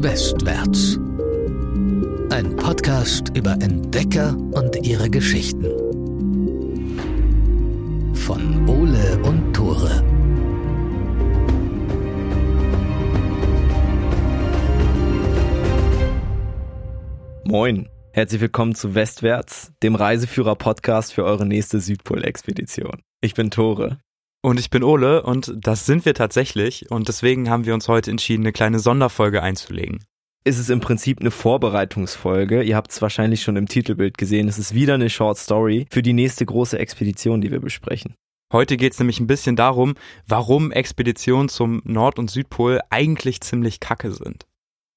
Westwärts. Ein Podcast über Entdecker und ihre Geschichten. Von Ole und Tore. Moin, herzlich willkommen zu Westwärts, dem Reiseführer-Podcast für eure nächste Südpol-Expedition. Ich bin Tore. Und ich bin Ole und das sind wir tatsächlich und deswegen haben wir uns heute entschieden, eine kleine Sonderfolge einzulegen. Ist es im Prinzip eine Vorbereitungsfolge. Ihr habt es wahrscheinlich schon im Titelbild gesehen. Es ist wieder eine Short Story für die nächste große Expedition, die wir besprechen. Heute geht es nämlich ein bisschen darum, warum Expeditionen zum Nord- und Südpol eigentlich ziemlich kacke sind.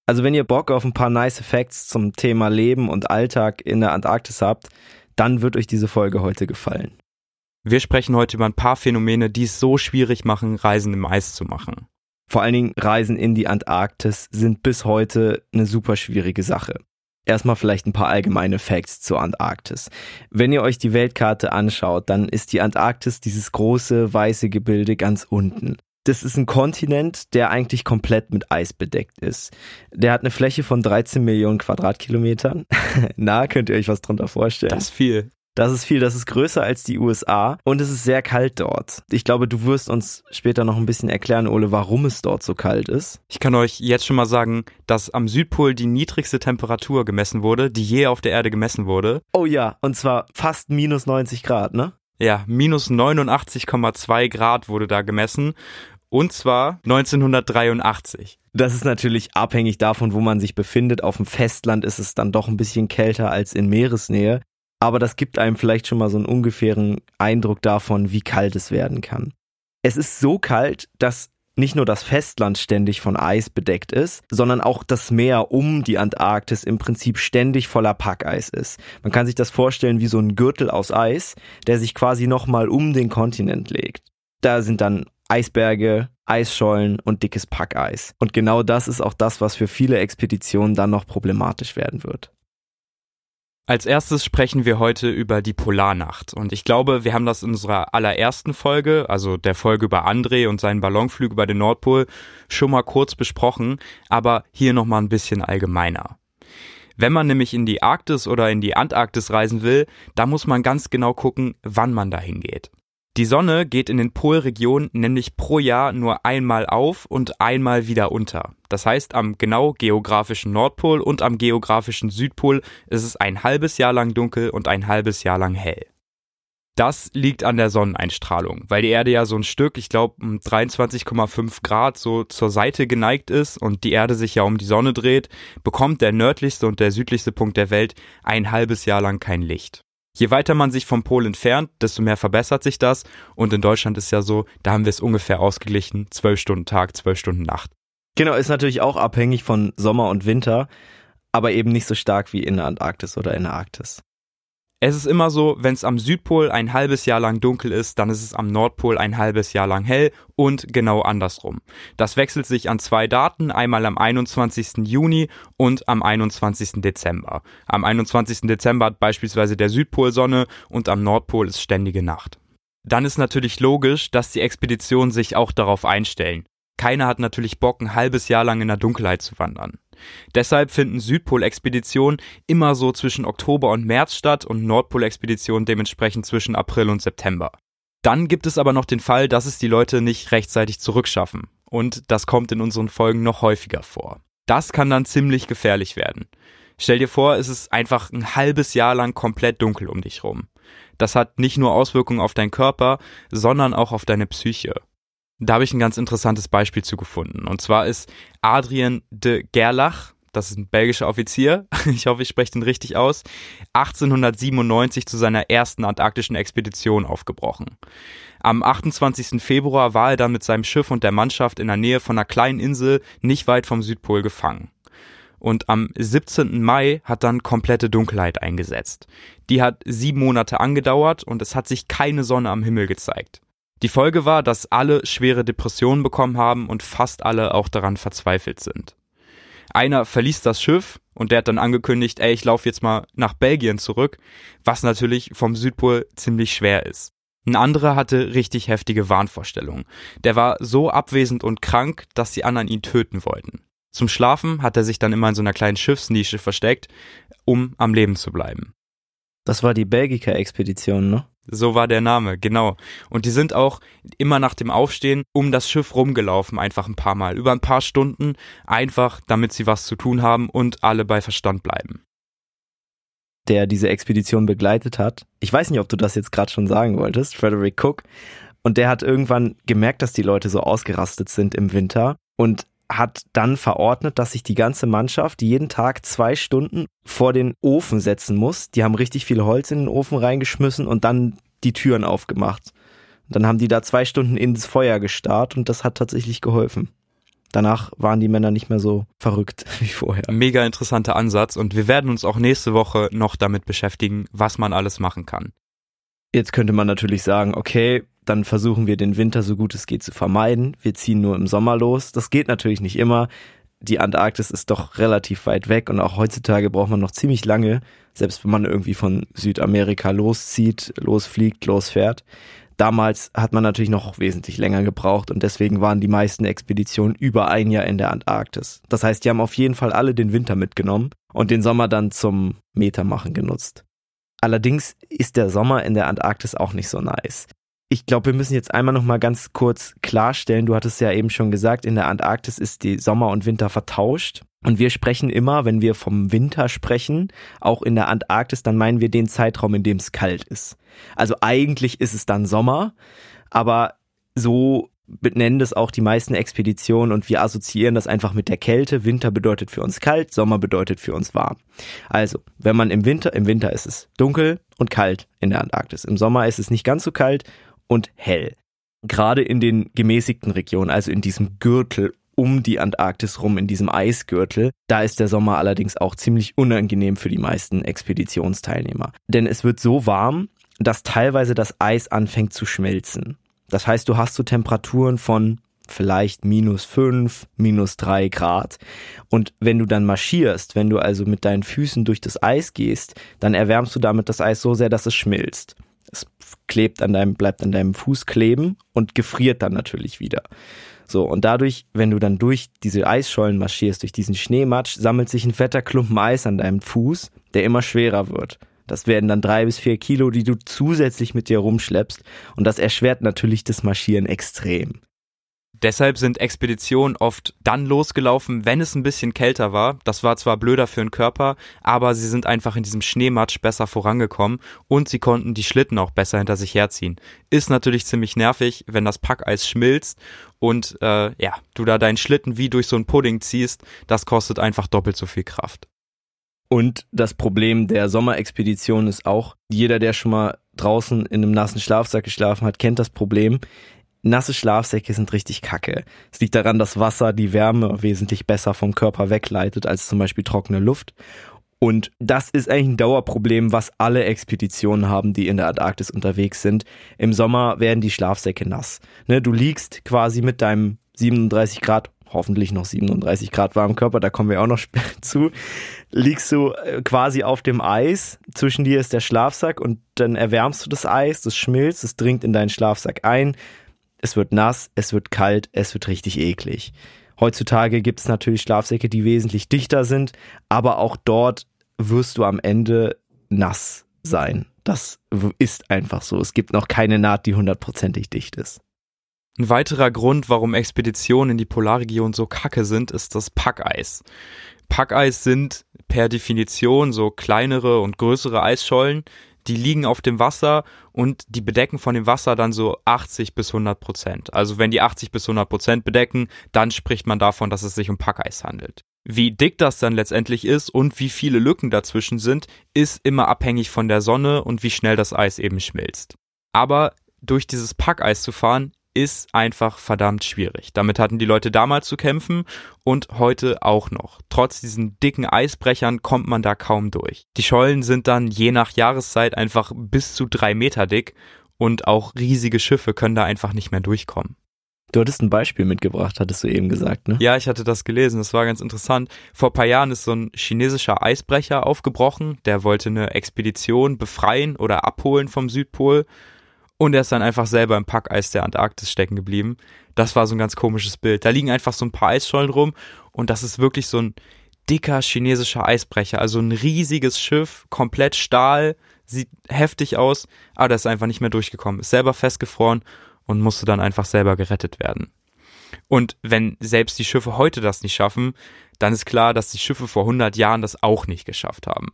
Also wenn ihr Bock auf ein paar nice Facts zum Thema Leben und Alltag in der Antarktis habt, dann wird euch diese Folge heute gefallen. Wir sprechen heute über ein paar Phänomene, die es so schwierig machen, Reisen im Eis zu machen. Vor allen Dingen Reisen in die Antarktis sind bis heute eine super schwierige Sache. Erstmal vielleicht ein paar allgemeine Facts zur Antarktis. Wenn ihr euch die Weltkarte anschaut, dann ist die Antarktis dieses große weiße Gebilde ganz unten. Das ist ein Kontinent, der eigentlich komplett mit Eis bedeckt ist. Der hat eine Fläche von 13 Millionen Quadratkilometern. Na, könnt ihr euch was drunter vorstellen? Das ist viel. Das ist viel, das ist größer als die USA und es ist sehr kalt dort. Ich glaube, du wirst uns später noch ein bisschen erklären, Ole, warum es dort so kalt ist. Ich kann euch jetzt schon mal sagen, dass am Südpol die niedrigste Temperatur gemessen wurde, die je auf der Erde gemessen wurde. Oh ja, und zwar fast minus 90 Grad, ne? Ja, minus 89,2 Grad wurde da gemessen. Und zwar 1983. Das ist natürlich abhängig davon, wo man sich befindet. Auf dem Festland ist es dann doch ein bisschen kälter als in Meeresnähe aber das gibt einem vielleicht schon mal so einen ungefähren Eindruck davon, wie kalt es werden kann. Es ist so kalt, dass nicht nur das Festland ständig von Eis bedeckt ist, sondern auch das Meer um die Antarktis im Prinzip ständig voller Packeis ist. Man kann sich das vorstellen wie so ein Gürtel aus Eis, der sich quasi nochmal um den Kontinent legt. Da sind dann Eisberge, Eisschollen und dickes Packeis. Und genau das ist auch das, was für viele Expeditionen dann noch problematisch werden wird. Als erstes sprechen wir heute über die Polarnacht. Und ich glaube, wir haben das in unserer allerersten Folge, also der Folge über André und seinen Ballonflug über den Nordpol, schon mal kurz besprochen, aber hier nochmal ein bisschen allgemeiner. Wenn man nämlich in die Arktis oder in die Antarktis reisen will, da muss man ganz genau gucken, wann man dahin geht. Die Sonne geht in den Polregionen nämlich pro Jahr nur einmal auf und einmal wieder unter. Das heißt, am genau geografischen Nordpol und am geografischen Südpol ist es ein halbes Jahr lang dunkel und ein halbes Jahr lang hell. Das liegt an der Sonneneinstrahlung, weil die Erde ja so ein Stück, ich glaube um 23,5 Grad so zur Seite geneigt ist und die Erde sich ja um die Sonne dreht, bekommt der nördlichste und der südlichste Punkt der Welt ein halbes Jahr lang kein Licht. Je weiter man sich vom Pol entfernt, desto mehr verbessert sich das. Und in Deutschland ist ja so, da haben wir es ungefähr ausgeglichen, zwölf Stunden Tag, zwölf Stunden Nacht. Genau, ist natürlich auch abhängig von Sommer und Winter, aber eben nicht so stark wie in der Antarktis oder in der Arktis. Es ist immer so, wenn es am Südpol ein halbes Jahr lang dunkel ist, dann ist es am Nordpol ein halbes Jahr lang hell und genau andersrum. Das wechselt sich an zwei Daten, einmal am 21. Juni und am 21. Dezember. Am 21. Dezember hat beispielsweise der Südpol Sonne und am Nordpol ist ständige Nacht. Dann ist natürlich logisch, dass die Expeditionen sich auch darauf einstellen. Keiner hat natürlich Bock, ein halbes Jahr lang in der Dunkelheit zu wandern. Deshalb finden Südpolexpeditionen immer so zwischen Oktober und März statt und Nordpolexpeditionen dementsprechend zwischen April und September. Dann gibt es aber noch den Fall, dass es die Leute nicht rechtzeitig zurückschaffen. Und das kommt in unseren Folgen noch häufiger vor. Das kann dann ziemlich gefährlich werden. Stell dir vor, es ist einfach ein halbes Jahr lang komplett dunkel um dich rum. Das hat nicht nur Auswirkungen auf deinen Körper, sondern auch auf deine Psyche. Da habe ich ein ganz interessantes Beispiel zu gefunden. Und zwar ist Adrien de Gerlach, das ist ein belgischer Offizier, ich hoffe, ich spreche den richtig aus, 1897 zu seiner ersten antarktischen Expedition aufgebrochen. Am 28. Februar war er dann mit seinem Schiff und der Mannschaft in der Nähe von einer kleinen Insel nicht weit vom Südpol gefangen. Und am 17. Mai hat dann komplette Dunkelheit eingesetzt. Die hat sieben Monate angedauert und es hat sich keine Sonne am Himmel gezeigt. Die Folge war, dass alle schwere Depressionen bekommen haben und fast alle auch daran verzweifelt sind. Einer verließ das Schiff und der hat dann angekündigt, ey, ich laufe jetzt mal nach Belgien zurück, was natürlich vom Südpol ziemlich schwer ist. Ein anderer hatte richtig heftige Wahnvorstellungen. Der war so abwesend und krank, dass die anderen ihn töten wollten. Zum Schlafen hat er sich dann immer in so einer kleinen Schiffsnische versteckt, um am Leben zu bleiben. Das war die Belgica-Expedition, ne? So war der Name, genau. Und die sind auch immer nach dem Aufstehen um das Schiff rumgelaufen, einfach ein paar Mal. Über ein paar Stunden, einfach damit sie was zu tun haben und alle bei Verstand bleiben. Der diese Expedition begleitet hat, ich weiß nicht, ob du das jetzt gerade schon sagen wolltest, Frederick Cook, und der hat irgendwann gemerkt, dass die Leute so ausgerastet sind im Winter und hat dann verordnet, dass sich die ganze Mannschaft jeden Tag zwei Stunden vor den Ofen setzen muss. Die haben richtig viel Holz in den Ofen reingeschmissen und dann die Türen aufgemacht. dann haben die da zwei Stunden ins Feuer gestarrt und das hat tatsächlich geholfen. Danach waren die Männer nicht mehr so verrückt wie vorher. Mega interessanter Ansatz und wir werden uns auch nächste Woche noch damit beschäftigen, was man alles machen kann. Jetzt könnte man natürlich sagen, okay, dann versuchen wir den Winter so gut es geht zu vermeiden. Wir ziehen nur im Sommer los. Das geht natürlich nicht immer. Die Antarktis ist doch relativ weit weg und auch heutzutage braucht man noch ziemlich lange, selbst wenn man irgendwie von Südamerika loszieht, losfliegt, losfährt. Damals hat man natürlich noch wesentlich länger gebraucht und deswegen waren die meisten Expeditionen über ein Jahr in der Antarktis. Das heißt, die haben auf jeden Fall alle den Winter mitgenommen und den Sommer dann zum Metermachen genutzt. Allerdings ist der Sommer in der Antarktis auch nicht so nice ich glaube, wir müssen jetzt einmal noch mal ganz kurz klarstellen. Du hattest ja eben schon gesagt, in der Antarktis ist die Sommer und Winter vertauscht. Und wir sprechen immer, wenn wir vom Winter sprechen, auch in der Antarktis, dann meinen wir den Zeitraum, in dem es kalt ist. Also eigentlich ist es dann Sommer, aber so benennen das auch die meisten Expeditionen und wir assoziieren das einfach mit der Kälte. Winter bedeutet für uns kalt, Sommer bedeutet für uns warm. Also, wenn man im Winter, im Winter ist es dunkel und kalt in der Antarktis. Im Sommer ist es nicht ganz so kalt und hell. Gerade in den gemäßigten Regionen, also in diesem Gürtel um die Antarktis rum, in diesem Eisgürtel, da ist der Sommer allerdings auch ziemlich unangenehm für die meisten Expeditionsteilnehmer. Denn es wird so warm, dass teilweise das Eis anfängt zu schmelzen. Das heißt, du hast so Temperaturen von vielleicht minus fünf, minus drei Grad. Und wenn du dann marschierst, wenn du also mit deinen Füßen durch das Eis gehst, dann erwärmst du damit das Eis so sehr, dass es schmilzt. Es klebt an deinem, bleibt an deinem Fuß kleben und gefriert dann natürlich wieder. So, und dadurch, wenn du dann durch diese Eisschollen marschierst, durch diesen Schneematsch, sammelt sich ein fetter Klumpen Eis an deinem Fuß, der immer schwerer wird. Das werden dann drei bis vier Kilo, die du zusätzlich mit dir rumschleppst. Und das erschwert natürlich das Marschieren extrem. Deshalb sind Expeditionen oft dann losgelaufen, wenn es ein bisschen kälter war. Das war zwar blöder für den Körper, aber sie sind einfach in diesem Schneematsch besser vorangekommen und sie konnten die Schlitten auch besser hinter sich herziehen. Ist natürlich ziemlich nervig, wenn das Packeis schmilzt und äh, ja, du da deinen Schlitten wie durch so einen Pudding ziehst. Das kostet einfach doppelt so viel Kraft. Und das Problem der Sommerexpedition ist auch, jeder, der schon mal draußen in einem nassen Schlafsack geschlafen hat, kennt das Problem nasse Schlafsäcke sind richtig kacke. Es liegt daran, dass Wasser die Wärme wesentlich besser vom Körper wegleitet als zum Beispiel trockene Luft. Und das ist eigentlich ein Dauerproblem, was alle Expeditionen haben, die in der Antarktis unterwegs sind. Im Sommer werden die Schlafsäcke nass. Ne, du liegst quasi mit deinem 37 Grad, hoffentlich noch 37 Grad warmen Körper, da kommen wir auch noch zu, liegst du äh, quasi auf dem Eis. Zwischen dir ist der Schlafsack und dann erwärmst du das Eis, das schmilzt, es dringt in deinen Schlafsack ein es wird nass, es wird kalt, es wird richtig eklig. Heutzutage gibt es natürlich Schlafsäcke, die wesentlich dichter sind, aber auch dort wirst du am Ende nass sein. Das ist einfach so. Es gibt noch keine Naht, die hundertprozentig dicht ist. Ein weiterer Grund, warum Expeditionen in die Polarregion so kacke sind, ist das Packeis. Packeis sind per Definition so kleinere und größere Eisschollen, die liegen auf dem Wasser und die bedecken von dem Wasser dann so 80 bis 100 Prozent. Also wenn die 80 bis 100 Prozent bedecken, dann spricht man davon, dass es sich um Packeis handelt. Wie dick das dann letztendlich ist und wie viele Lücken dazwischen sind, ist immer abhängig von der Sonne und wie schnell das Eis eben schmilzt. Aber durch dieses Packeis zu fahren, ist einfach verdammt schwierig. Damit hatten die Leute damals zu kämpfen und heute auch noch. Trotz diesen dicken Eisbrechern kommt man da kaum durch. Die Schollen sind dann je nach Jahreszeit einfach bis zu drei Meter dick und auch riesige Schiffe können da einfach nicht mehr durchkommen. Du hattest ein Beispiel mitgebracht, hattest du eben gesagt, ne? Ja, ich hatte das gelesen, das war ganz interessant. Vor paar Jahren ist so ein chinesischer Eisbrecher aufgebrochen, der wollte eine Expedition befreien oder abholen vom Südpol und er ist dann einfach selber im Packeis der Antarktis stecken geblieben. Das war so ein ganz komisches Bild. Da liegen einfach so ein paar Eisschollen rum und das ist wirklich so ein dicker chinesischer Eisbrecher, also ein riesiges Schiff, komplett Stahl, sieht heftig aus, aber das ist einfach nicht mehr durchgekommen, ist selber festgefroren und musste dann einfach selber gerettet werden. Und wenn selbst die Schiffe heute das nicht schaffen, dann ist klar, dass die Schiffe vor 100 Jahren das auch nicht geschafft haben.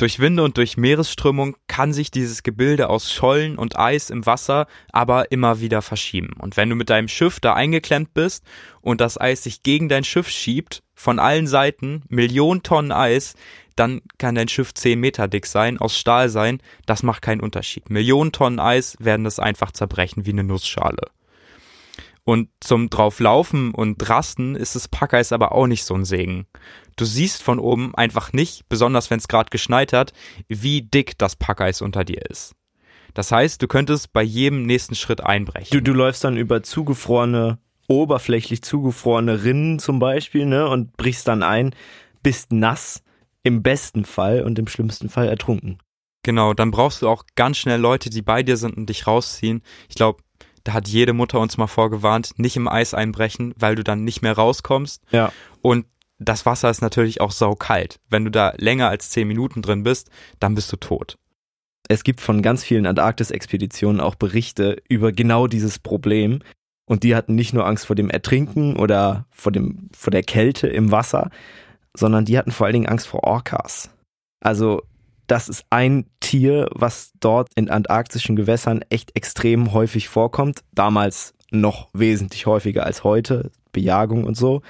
Durch Winde und durch Meeresströmung kann sich dieses Gebilde aus Schollen und Eis im Wasser aber immer wieder verschieben. Und wenn du mit deinem Schiff da eingeklemmt bist und das Eis sich gegen dein Schiff schiebt, von allen Seiten, Millionen Tonnen Eis, dann kann dein Schiff 10 Meter dick sein, aus Stahl sein, das macht keinen Unterschied. Millionen Tonnen Eis werden das einfach zerbrechen wie eine Nussschale. Und zum drauflaufen und rasten ist das Packeis aber auch nicht so ein Segen. Du siehst von oben einfach nicht, besonders wenn es gerade geschneit hat, wie dick das Packeis unter dir ist. Das heißt, du könntest bei jedem nächsten Schritt einbrechen. Du, du läufst dann über zugefrorene, oberflächlich zugefrorene Rinnen zum Beispiel, ne, und brichst dann ein, bist nass, im besten Fall und im schlimmsten Fall ertrunken. Genau, dann brauchst du auch ganz schnell Leute, die bei dir sind und dich rausziehen. Ich glaube, da hat jede Mutter uns mal vorgewarnt, nicht im Eis einbrechen, weil du dann nicht mehr rauskommst. Ja. Und das Wasser ist natürlich auch saukalt. Wenn du da länger als zehn Minuten drin bist, dann bist du tot. Es gibt von ganz vielen Antarktis-Expeditionen auch Berichte über genau dieses Problem. Und die hatten nicht nur Angst vor dem Ertrinken oder vor, dem, vor der Kälte im Wasser, sondern die hatten vor allen Dingen Angst vor Orcas. Also das ist ein Tier, was dort in antarktischen Gewässern echt extrem häufig vorkommt. Damals noch wesentlich häufiger als heute, Bejagung und so.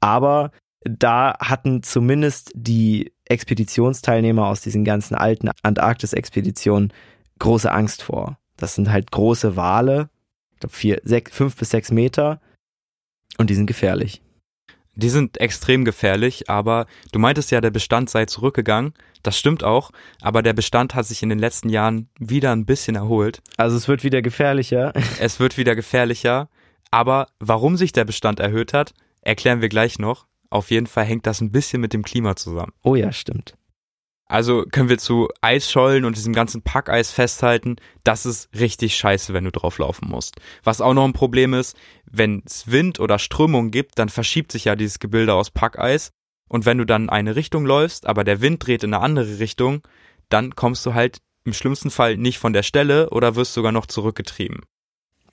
Aber da hatten zumindest die Expeditionsteilnehmer aus diesen ganzen alten Antarktis-Expeditionen große Angst vor. Das sind halt große Wale, ich glaube fünf bis sechs Meter und die sind gefährlich. Die sind extrem gefährlich, aber du meintest ja, der Bestand sei zurückgegangen. Das stimmt auch, aber der Bestand hat sich in den letzten Jahren wieder ein bisschen erholt. Also es wird wieder gefährlicher. Es wird wieder gefährlicher, aber warum sich der Bestand erhöht hat, erklären wir gleich noch. Auf jeden Fall hängt das ein bisschen mit dem Klima zusammen. Oh ja, stimmt. Also können wir zu Eisschollen und diesem ganzen Packeis festhalten, das ist richtig scheiße, wenn du drauflaufen musst. Was auch noch ein Problem ist, wenn es Wind oder Strömung gibt, dann verschiebt sich ja dieses Gebilde aus Packeis. Und wenn du dann eine Richtung läufst, aber der Wind dreht in eine andere Richtung, dann kommst du halt im schlimmsten Fall nicht von der Stelle oder wirst sogar noch zurückgetrieben.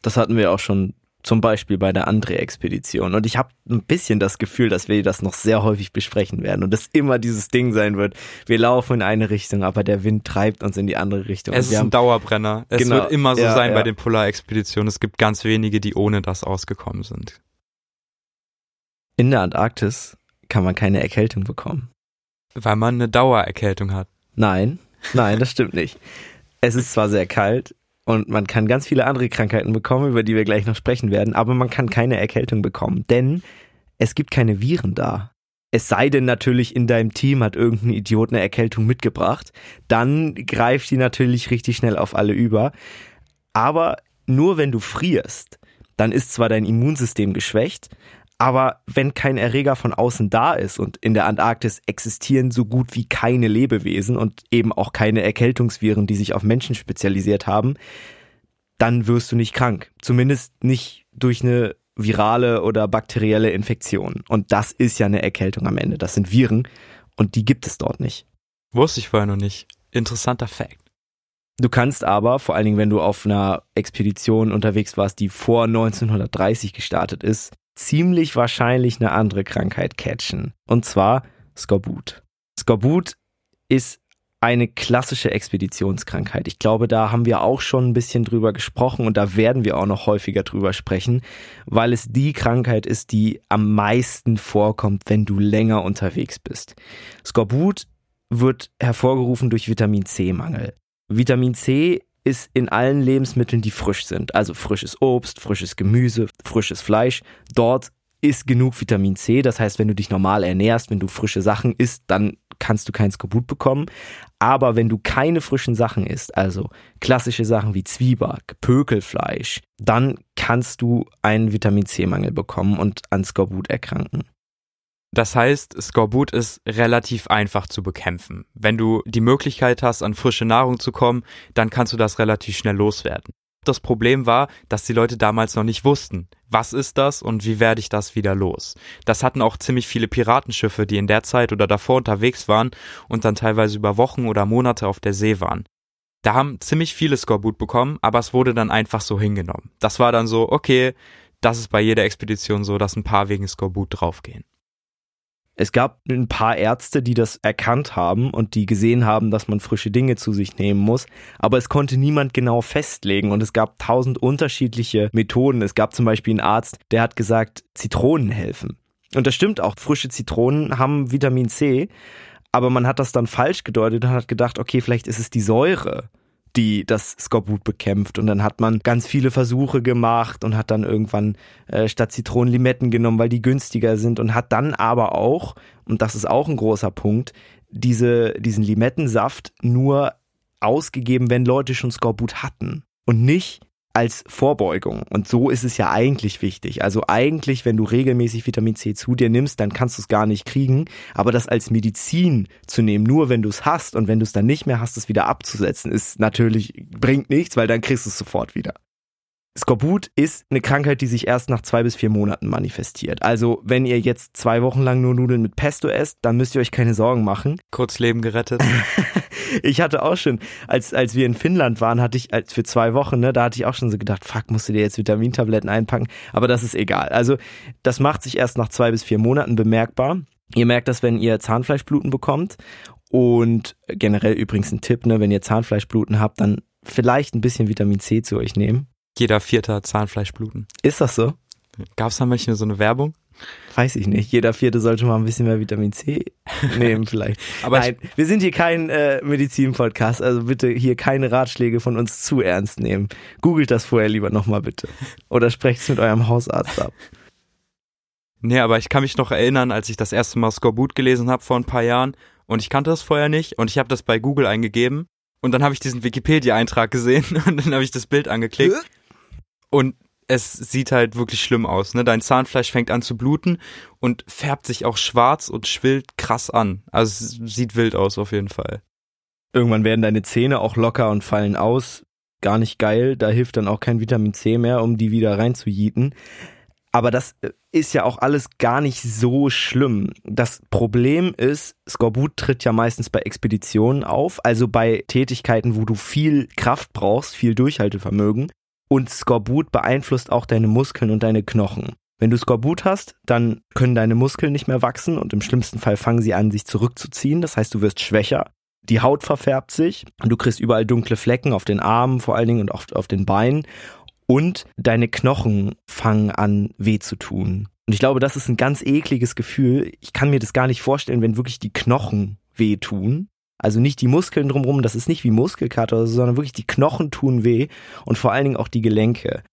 Das hatten wir auch schon zum Beispiel bei der Andre-Expedition. Und ich habe ein bisschen das Gefühl, dass wir das noch sehr häufig besprechen werden und das immer dieses Ding sein wird. Wir laufen in eine Richtung, aber der Wind treibt uns in die andere Richtung. Es ist ein Dauerbrenner. Es Genau. wird immer so Ja, sein ja. bei den Polarexpeditionen. Es gibt ganz wenige, die ohne das ausgekommen sind. In der Antarktis kann man keine Erkältung bekommen. Weil man eine Dauererkältung hat. Nein, nein, das stimmt nicht. Es ist zwar sehr kalt und man kann ganz viele andere Krankheiten bekommen, über die wir gleich noch sprechen werden, aber man kann keine Erkältung bekommen, denn es gibt keine Viren da. Es sei denn natürlich, in deinem Team hat irgendein Idiot eine Erkältung mitgebracht, dann greift die natürlich richtig schnell auf alle über. Aber nur wenn du frierst, dann ist zwar dein Immunsystem geschwächt, aber wenn kein Erreger von außen da ist und in der Antarktis existieren so gut wie keine Lebewesen und eben auch keine Erkältungsviren, die sich auf Menschen spezialisiert haben, dann wirst du nicht krank. Zumindest nicht durch eine virale oder bakterielle Infektion. Und das ist ja eine Erkältung am Ende. Das sind Viren und die gibt es dort nicht. Wusste ich vorher noch nicht. Interessanter Fact. Du kannst aber, vor allen Dingen, wenn du auf einer Expedition unterwegs warst, die vor 1930 gestartet ist, ziemlich wahrscheinlich eine andere Krankheit catchen. Und zwar Skorbut. Skorbut ist eine klassische Expeditionskrankheit. Ich glaube, da haben wir auch schon ein bisschen drüber gesprochen und da werden wir auch noch häufiger drüber sprechen, weil es die Krankheit ist, die am meisten vorkommt, wenn du länger unterwegs bist. Skorbut wird hervorgerufen durch Vitamin C-Mangel. Vitamin C ist in allen Lebensmitteln, die frisch sind. Also frisches Obst, frisches Gemüse, frisches Fleisch. Dort ist genug Vitamin C. Das heißt, wenn du dich normal ernährst, wenn du frische Sachen isst, dann kannst du kein Skorbut bekommen. Aber wenn du keine frischen Sachen isst, also klassische Sachen wie Zwieback, Pökelfleisch, dann kannst du einen Vitamin C-Mangel bekommen und an Skorbut erkranken. Das heißt, Skorbut ist relativ einfach zu bekämpfen. Wenn du die Möglichkeit hast, an frische Nahrung zu kommen, dann kannst du das relativ schnell loswerden. das Problem war, dass die Leute damals noch nicht wussten, was ist das und wie werde ich das wieder los. Das hatten auch ziemlich viele Piratenschiffe, die in der Zeit oder davor unterwegs waren und dann teilweise über Wochen oder Monate auf der See waren. Da haben ziemlich viele Skorbut bekommen, aber es wurde dann einfach so hingenommen. Das war dann so, okay, das ist bei jeder Expedition so, dass ein paar wegen Skorbut draufgehen. Es gab ein paar Ärzte, die das erkannt haben und die gesehen haben, dass man frische Dinge zu sich nehmen muss, aber es konnte niemand genau festlegen. Und es gab tausend unterschiedliche Methoden. Es gab zum Beispiel einen Arzt, der hat gesagt, Zitronen helfen. Und das stimmt auch, frische Zitronen haben Vitamin C, aber man hat das dann falsch gedeutet und hat gedacht, okay, vielleicht ist es die Säure die das Skorbut bekämpft. Und dann hat man ganz viele Versuche gemacht und hat dann irgendwann äh, statt Zitronen Limetten genommen, weil die günstiger sind und hat dann aber auch, und das ist auch ein großer Punkt, diese, diesen Limettensaft nur ausgegeben, wenn Leute schon Skorbut hatten. Und nicht, als Vorbeugung. Und so ist es ja eigentlich wichtig. Also eigentlich, wenn du regelmäßig Vitamin C zu dir nimmst, dann kannst du es gar nicht kriegen. Aber das als Medizin zu nehmen, nur wenn du es hast und wenn du es dann nicht mehr hast, es wieder abzusetzen, ist natürlich, bringt nichts, weil dann kriegst du es sofort wieder. Skorbut ist eine Krankheit, die sich erst nach zwei bis vier Monaten manifestiert. Also, wenn ihr jetzt zwei Wochen lang nur Nudeln mit Pesto esst, dann müsst ihr euch keine Sorgen machen. Kurz Leben gerettet. ich hatte auch schon, als, als wir in Finnland waren, hatte ich, als für zwei Wochen, ne, da hatte ich auch schon so gedacht, fuck, musst du dir jetzt Vitamintabletten einpacken? Aber das ist egal. Also, das macht sich erst nach zwei bis vier Monaten bemerkbar. Ihr merkt das, wenn ihr Zahnfleischbluten bekommt. Und generell übrigens ein Tipp, ne, wenn ihr Zahnfleischbluten habt, dann vielleicht ein bisschen Vitamin C zu euch nehmen jeder Vierte Zahnfleischbluten. Ist das so? Gab es da manchmal so eine Werbung? Weiß ich nicht. Jeder Vierte sollte mal ein bisschen mehr Vitamin C nehmen vielleicht. Aber Nein, wir sind hier kein äh, Medizin-Podcast, also bitte hier keine Ratschläge von uns zu ernst nehmen. Googelt das vorher lieber nochmal bitte. Oder sprecht es mit eurem Hausarzt ab. Nee, aber ich kann mich noch erinnern, als ich das erste Mal Skorbut gelesen habe vor ein paar Jahren und ich kannte das vorher nicht und ich habe das bei Google eingegeben und dann habe ich diesen Wikipedia-Eintrag gesehen und dann habe ich das Bild angeklickt und es sieht halt wirklich schlimm aus. Ne? Dein Zahnfleisch fängt an zu bluten und färbt sich auch schwarz und schwillt krass an. Also es sieht wild aus auf jeden Fall. Irgendwann werden deine Zähne auch locker und fallen aus. Gar nicht geil. Da hilft dann auch kein Vitamin C mehr, um die wieder reinzujieten. Aber das äh, ist ja auch alles gar nicht so schlimm. Das Problem ist, Skorbut tritt ja meistens bei Expeditionen auf, also bei Tätigkeiten, wo du viel Kraft brauchst, viel Durchhaltevermögen. Und Skorbut beeinflusst auch deine Muskeln und deine Knochen. Wenn du Skorbut hast, dann können deine Muskeln nicht mehr wachsen und im schlimmsten Fall fangen sie an, sich zurückzuziehen. Das heißt, du wirst schwächer. Die Haut verfärbt sich und du kriegst überall dunkle Flecken auf den Armen vor allen Dingen und oft auf den Beinen. Und deine Knochen fangen an, weh zu tun. Und ich glaube, das ist ein ganz ekliges Gefühl. Ich kann mir das gar nicht vorstellen, wenn wirklich die Knochen wehtun. Also nicht die Muskeln drumherum, das ist nicht wie Muskelkater, sondern wirklich die Knochen tun weh und vor allen Dingen auch die Gelenke.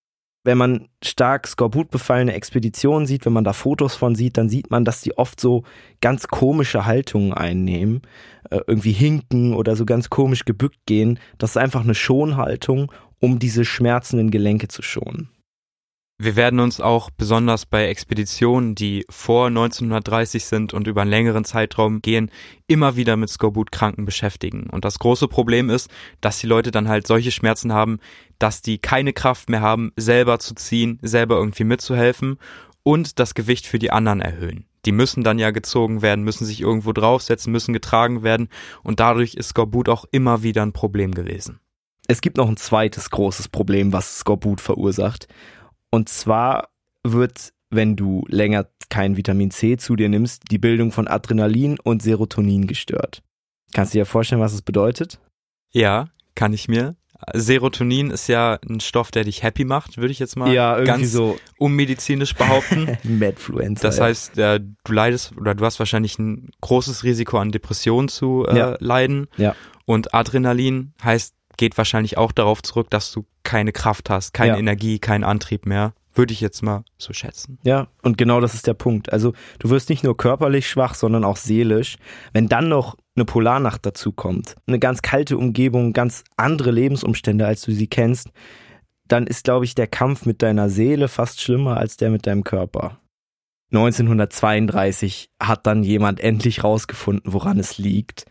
Wenn man stark Skorbut befallene Expeditionen sieht, wenn man da Fotos von sieht, dann sieht man, dass die oft so ganz komische Haltungen einnehmen, äh, irgendwie hinken oder so ganz komisch gebückt gehen. Das ist einfach eine Schonhaltung, um diese schmerzenden Gelenke zu schonen. Wir werden uns auch besonders bei Expeditionen, die vor 1930 sind und über einen längeren Zeitraum gehen, immer wieder mit Skorbut-Kranken beschäftigen. Und das große Problem ist, dass die Leute dann halt solche Schmerzen haben, dass die keine Kraft mehr haben, selber zu ziehen, selber irgendwie mitzuhelfen und das Gewicht für die anderen erhöhen. Die müssen dann ja gezogen werden, müssen sich irgendwo draufsetzen, müssen getragen werden und dadurch ist Skorbut auch immer wieder ein Problem gewesen. Es gibt noch ein zweites großes Problem, was Skorbut verursacht. Und zwar wird, wenn du länger kein Vitamin C zu dir nimmst, die Bildung von Adrenalin und Serotonin gestört. Kannst du dir vorstellen, was es bedeutet? Ja, kann ich mir. Serotonin ist ja ein Stoff, der dich happy macht, würde ich jetzt mal ja, ganz so unmedizinisch behaupten. Medfluencer. Das heißt, ja, du leidest oder du hast wahrscheinlich ein großes Risiko an Depressionen zu äh, ja. leiden. Ja. Und Adrenalin heißt, geht wahrscheinlich auch darauf zurück, dass du keine Kraft hast, keine ja. Energie, keinen Antrieb mehr. Würde ich jetzt mal so schätzen. Ja, und genau das ist der Punkt. Also du wirst nicht nur körperlich schwach, sondern auch seelisch. Wenn dann noch eine Polarnacht dazu kommt, eine ganz kalte Umgebung, ganz andere Lebensumstände, als du sie kennst, dann ist, glaube ich, der Kampf mit deiner Seele fast schlimmer als der mit deinem Körper. 1932 hat dann jemand endlich rausgefunden, woran es liegt,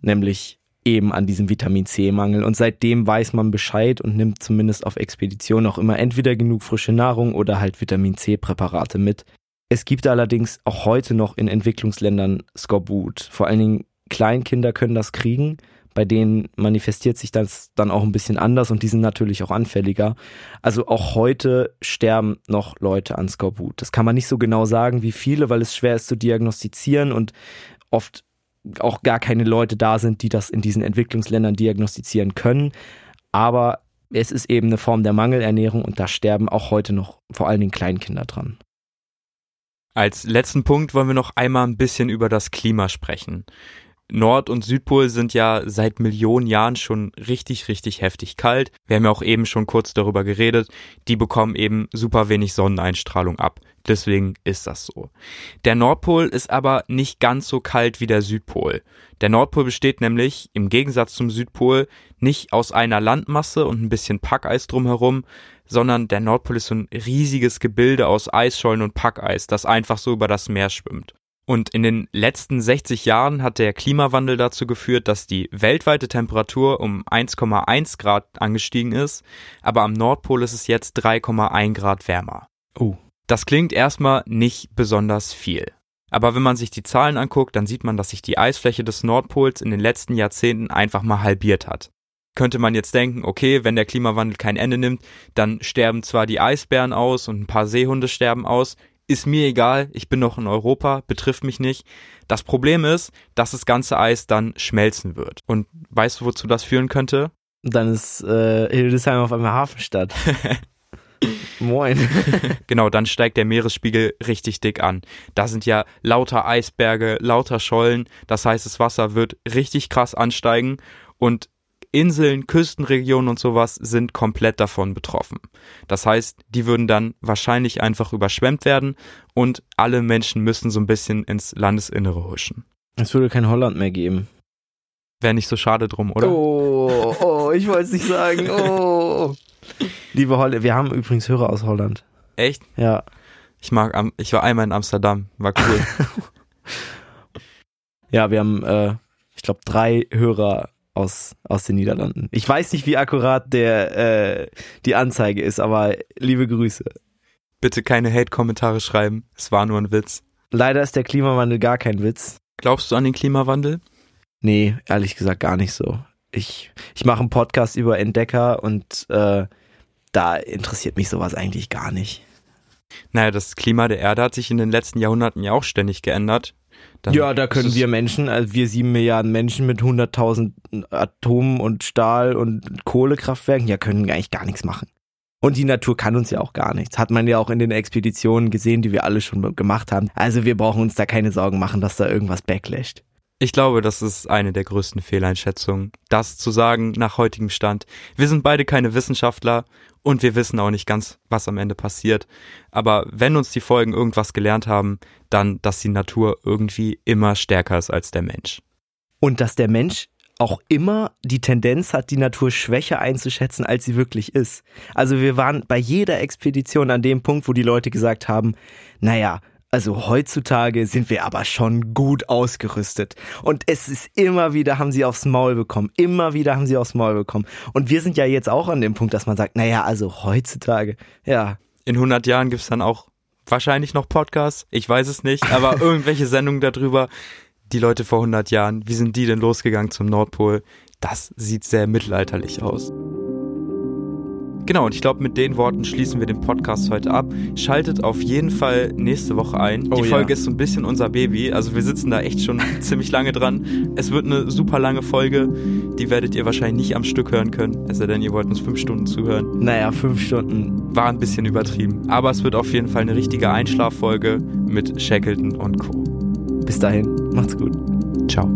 nämlich eben an diesem Vitamin C-Mangel. Und seitdem weiß man Bescheid und nimmt zumindest auf Expedition auch immer entweder genug frische Nahrung oder halt Vitamin C-Präparate mit. Es gibt allerdings auch heute noch in Entwicklungsländern Skorbut. Vor allen Dingen Kleinkinder können das kriegen. Bei denen manifestiert sich das dann auch ein bisschen anders und die sind natürlich auch anfälliger. Also auch heute sterben noch Leute an Skorbut. Das kann man nicht so genau sagen, wie viele, weil es schwer ist zu diagnostizieren und oft auch gar keine Leute da sind, die das in diesen Entwicklungsländern diagnostizieren können. Aber es ist eben eine Form der Mangelernährung und da sterben auch heute noch vor allen Dingen Kleinkinder dran. Als letzten Punkt wollen wir noch einmal ein bisschen über das Klima sprechen. Nord- und Südpol sind ja seit Millionen Jahren schon richtig, richtig heftig kalt. Wir haben ja auch eben schon kurz darüber geredet. Die bekommen eben super wenig Sonneneinstrahlung ab. Deswegen ist das so. Der Nordpol ist aber nicht ganz so kalt wie der Südpol. Der Nordpol besteht nämlich, im Gegensatz zum Südpol, nicht aus einer Landmasse und ein bisschen Packeis drumherum, sondern der Nordpol ist so ein riesiges Gebilde aus Eisschollen und Packeis, das einfach so über das Meer schwimmt. Und in den letzten 60 Jahren hat der Klimawandel dazu geführt, dass die weltweite Temperatur um 1,1 Grad angestiegen ist, aber am Nordpol ist es jetzt 3,1 Grad wärmer. Oh. Das klingt erstmal nicht besonders viel. Aber wenn man sich die Zahlen anguckt, dann sieht man, dass sich die Eisfläche des Nordpols in den letzten Jahrzehnten einfach mal halbiert hat. Könnte man jetzt denken, okay, wenn der Klimawandel kein Ende nimmt, dann sterben zwar die Eisbären aus und ein paar Seehunde sterben aus, ist mir egal, ich bin noch in Europa, betrifft mich nicht. Das Problem ist, dass das ganze Eis dann schmelzen wird. Und weißt du, wozu das führen könnte? Dann ist äh, Hildesheim auf einmal Hafenstadt. Moin. genau, dann steigt der Meeresspiegel richtig dick an. Da sind ja lauter Eisberge, lauter Schollen. Das heißt, das Wasser wird richtig krass ansteigen und Inseln, Küstenregionen und sowas sind komplett davon betroffen. Das heißt, die würden dann wahrscheinlich einfach überschwemmt werden und alle Menschen müssen so ein bisschen ins Landesinnere huschen. Es würde kein Holland mehr geben. Wäre nicht so schade drum, oder? Oh, oh ich wollte es nicht sagen. Oh. Liebe Holland, wir haben übrigens Hörer aus Holland. Echt? Ja. Ich mag, ich war einmal in Amsterdam, war cool. ja, wir haben, äh, ich glaube, drei Hörer aus, aus den Niederlanden. Ich weiß nicht, wie akkurat der, äh, die Anzeige ist, aber liebe Grüße. Bitte keine Hate-Kommentare schreiben. Es war nur ein Witz. Leider ist der Klimawandel gar kein Witz. Glaubst du an den Klimawandel? Nee, ehrlich gesagt gar nicht so. Ich, ich mache einen Podcast über Entdecker und äh, da interessiert mich sowas eigentlich gar nicht. Naja, das Klima der Erde hat sich in den letzten Jahrhunderten ja auch ständig geändert. Dann ja, da können wir Menschen, also wir sieben Milliarden Menschen mit 100.000 Atomen und Stahl und Kohlekraftwerken, ja, können eigentlich gar nichts machen. Und die Natur kann uns ja auch gar nichts. Hat man ja auch in den Expeditionen gesehen, die wir alle schon gemacht haben. Also wir brauchen uns da keine Sorgen machen, dass da irgendwas backlasht. Ich glaube, das ist eine der größten Fehleinschätzungen, das zu sagen nach heutigem Stand. Wir sind beide keine Wissenschaftler und wir wissen auch nicht ganz, was am Ende passiert. Aber wenn uns die Folgen irgendwas gelernt haben, dann, dass die Natur irgendwie immer stärker ist als der Mensch. Und dass der Mensch auch immer die Tendenz hat, die Natur schwächer einzuschätzen, als sie wirklich ist. Also wir waren bei jeder Expedition an dem Punkt, wo die Leute gesagt haben, naja, also heutzutage sind wir aber schon gut ausgerüstet. Und es ist immer wieder haben sie aufs Maul bekommen. Immer wieder haben sie aufs Maul bekommen. Und wir sind ja jetzt auch an dem Punkt, dass man sagt, naja, also heutzutage, ja. In 100 Jahren gibt's dann auch wahrscheinlich noch Podcasts. Ich weiß es nicht, aber irgendwelche Sendungen darüber. Die Leute vor 100 Jahren, wie sind die denn losgegangen zum Nordpol? Das sieht sehr mittelalterlich aus. Genau, und ich glaube, mit den Worten schließen wir den Podcast heute ab. Schaltet auf jeden Fall nächste Woche ein. Oh, Die Folge ja. ist so ein bisschen unser Baby. Also wir sitzen da echt schon ziemlich lange dran. Es wird eine super lange Folge. Die werdet ihr wahrscheinlich nicht am Stück hören können. Es sei denn, ihr wollt uns fünf Stunden zuhören. Naja, fünf Stunden. War ein bisschen übertrieben. Aber es wird auf jeden Fall eine richtige Einschlaffolge mit Shackleton und Co. Bis dahin, macht's gut. Ciao.